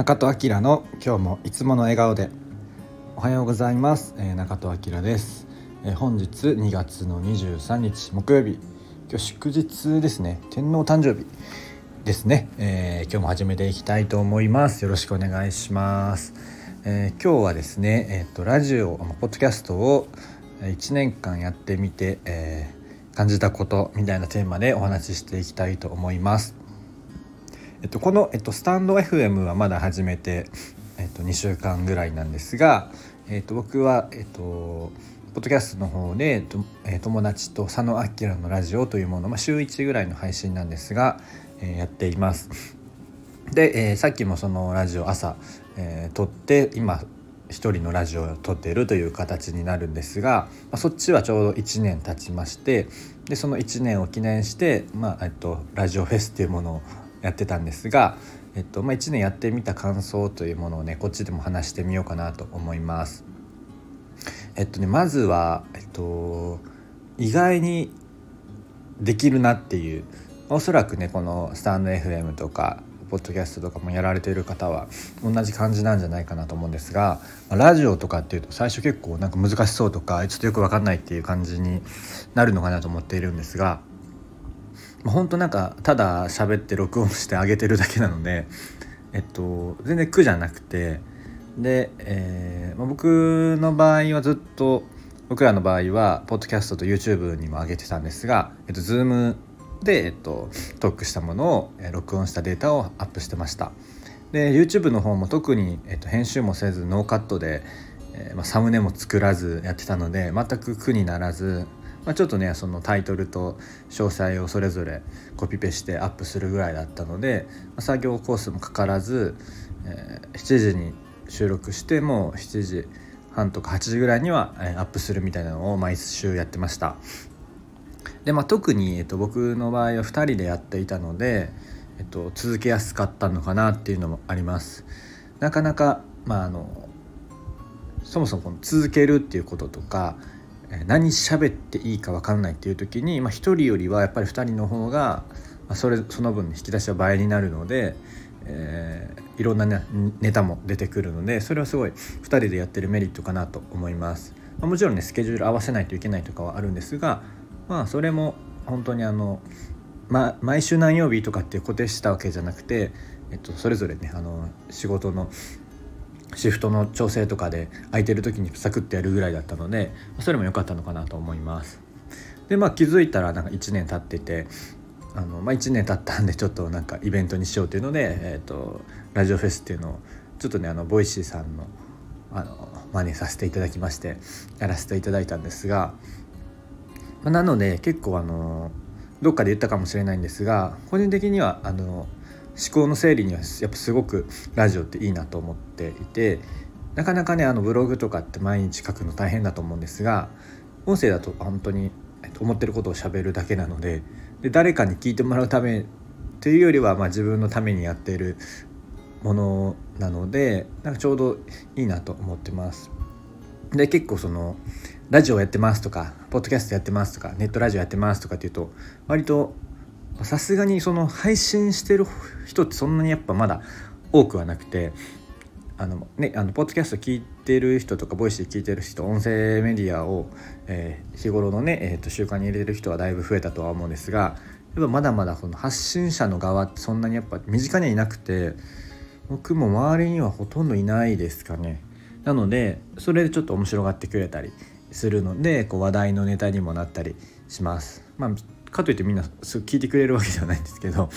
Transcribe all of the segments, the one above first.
中戸明の今日もいつもの笑顔で。おはようございます、えー、中戸明です、えー、本日2月の23日木曜日。今日祝日ですね。天皇誕生日ですね、えー、今日も始めていきたいと思います。よろしくお願いします、え今日はですねえっ、とラジオポッドキャストを1年間やってみて、え感じたことみたいなテーマでお話ししていきたいと思います。えっと、この、えっと、スタンド FM はまだ始めて、えっと、2週間ぐらいなんですが、えっと、僕は、えっと、ポッドキャストの方で、え友達と佐野明のラジオというもの、まあ、週1ぐらいの配信なんですが、えー、やっています。で、えー、さっきもそのラジオ朝、えー、撮って今一人のラジオを撮っているという形になるんですが、まあ、そっちはちょうど1年経ちましてでその1年を記念して、まあえっと、ラジオフェスっていうものをやってたんですが、えっとまあ、1年やってみた感想というものをねこっちでも話してみようかなと思います。えっとねまずは、えっと、意外にできるなっていうおそらくねこのスタンド FM とかポッドキャストとかもやられている方は同じ感じなんじゃないかなと思うんですがラジオとかっていうと最初結構なんか難しそうとかちょっとよく分かんないっていう感じになるのかなと思っているんですが本当なんかただ喋って録音してあげてるだけなので、えっと、全然苦じゃなくてで、えーまあ、僕の場合はずっと僕らの場合はポッドキャストと YouTube にも上げてたんですが、えっと、Zoom で、えっと、トークしたものを、え録音したデータをアップしてました。で YouTube の方も特に、えっと、編集もせずノーカットで、えーまあ、サムネも作らずやってたので全く苦にならずまあ、ちょっとねそのタイトルと詳細をそれぞれコピペしてアップするぐらいだったので、まあ、作業コースもかからず、えー、7時に収録してもう7時半とか8時ぐらいには、えー、アップするみたいなのを毎週やってました。でまあ、特に、えっと、僕の場合は2人でやっていたので、えっと、続けやすかったのかなっていうのもあります。なかなか、まあ、あのそもそもこの続けるっていうこととか何喋っていいか分かんないっていう時に、まあ、1人よりはやっぱり2人の方が、まあ、それその分引き出しは倍になるので、えー、いろんな、ね、ネタも出てくるのでそれはすごい2人でやってるメリットかなと思います。まあ、もちろんねスケジュール合わせないといけないとかはあるんですがまあそれも本当にあの、ま、毎週何曜日とかって固定したわけじゃなくて、えっと、それぞれねあの仕事のシフトの調整とかで空いてる時にサクッとやるぐらいだったのでそれも良かったのかなと思います。でまあ気づいたらなんか1年経っててあの、まあ、1年経ったんでちょっとなんかイベントにしようというので、えーと、ラジオフェスっていうのをちょっとねあの Voicy さんのあの真似させていただきましてやらせていただいたんですが、まあ、なので結構あのどっかで言ったかもしれないんですが個人的にはあの思考の整理にはやっぱすごくラジオっていいなと思っていてなかなかねあのブログとかって毎日書くの大変だと思うんですが音声だと本当に思ってることをしゃべるだけなのでで誰かに聞いてもらうためというよりはまあ自分のためにやっているものなのでなんかちょうどいいなと思ってます。で結構そのラジオやってますとかポッドキャストやってますとかネットラジオやってますとかっていうと割とさすがにその配信してる人ってそんなにやっぱまだ多くはなくてあのねあのポッドキャスト聞いてる人とかボイスで聞いてる人音声メディアを、えー、日頃のね、えーと、習慣に入れる人はだいぶ増えたとは思うんですがやっぱまだまだその発信者の側ってそんなにやっぱ身近にはいなくて僕も周りにはほとんどいないですかね。なのでそれでちょっと面白がってくれたりするのでこう話題のネタにもなったりします。まあかといってみんなす聞いてくれるわけではないんですけど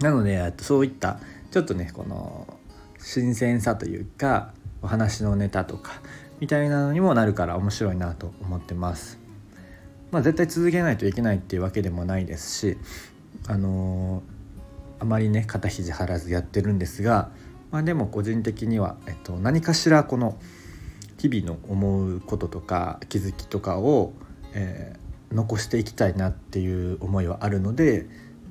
なのでそういったちょっとねこの新鮮さというかお話のネタとかみたいなのにもなるから面白いなと思ってます。まあ、絶対続けないといけないっていうわけでもないですしあのー、あまりね肩肘張らずやってるんですが、まあ、でも個人的には、えっと、何かしらこの日々の思うこととか気づきとかを、え残していきたいなっていう思いはあるので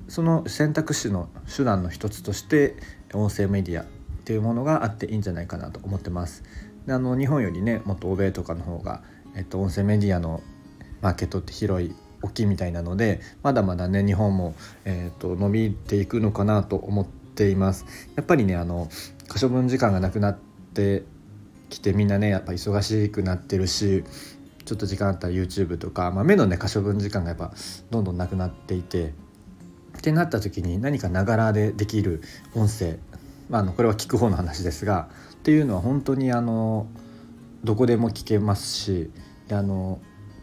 その選択肢の手段の一つとして音声メディアっていうものがあっていいんじゃないかなと思ってます。であの日本よりねもっと欧米とかの方が、えっと、音声メディアのマーケットって広い大きいみたいなのでまだまだね日本も、えーと、伸びていくのかなと思っています。やっぱりねあの可処分時間がなくなってきてみんなねやっぱ忙しくなってるしちょっと時間あったら YouTube とか、まあ、目のね可処分時間がやっぱどんどんなくなっていてってなった時に何かながらでできる音声、まあ、あのこれは聞く方の話ですがっていうのは本当にあのどこでも聞けますしあの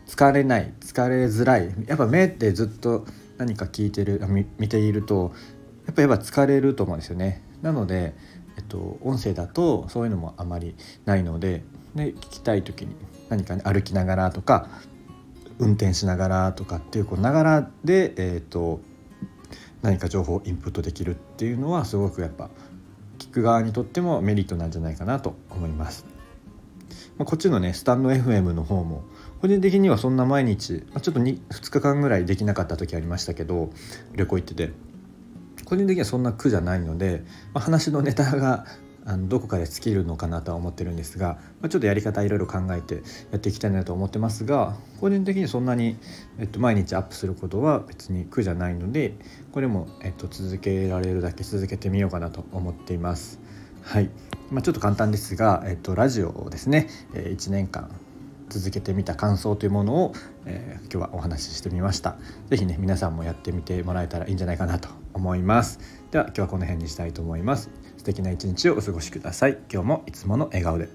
疲れない疲れづらいやっぱ目ってずっと何か聞いてる見ているとやっぱやっぱ疲れると思うんですよね。なので、えっと、音声だとそういうのもあまりないのでで聞きたい時に何かね歩きながらとか運転しながらとかっていうこうながらで、えーと、何か情報をインプットできるっていうのはすごくやっぱ聞く側にとってもメリットなんじゃないかなと思います。まあ、こっちのねスタンド FM の方も個人的にはそんな毎日、まあ、ちょっと 2, 2日間ぐらいできなかった時ありましたけど旅行行ってて個人的にはそんな苦じゃないので、まあ、話のネタがあのどこかで尽きるのかなとは思ってるんですが、まあ、ちょっとやり方いろいろ考えてやっていきたいなと思ってますが個人的にそんなに、えっと、毎日アップすることは別に苦じゃないのでこれも、えっと、続けられるだけ続けてみようかなと思っています。はい、まあ、ちょっと簡単ですが、えっと、ラジオをですね、え1年間続けてみた感想というものを、えー、今日はお話ししてみました。是非ね皆さんもやってみてもらえたらいいんじゃないかなと思います。では今日はこの辺にしたいと思います。敵な一日をお過ごしください。今日もいつもの笑顔で。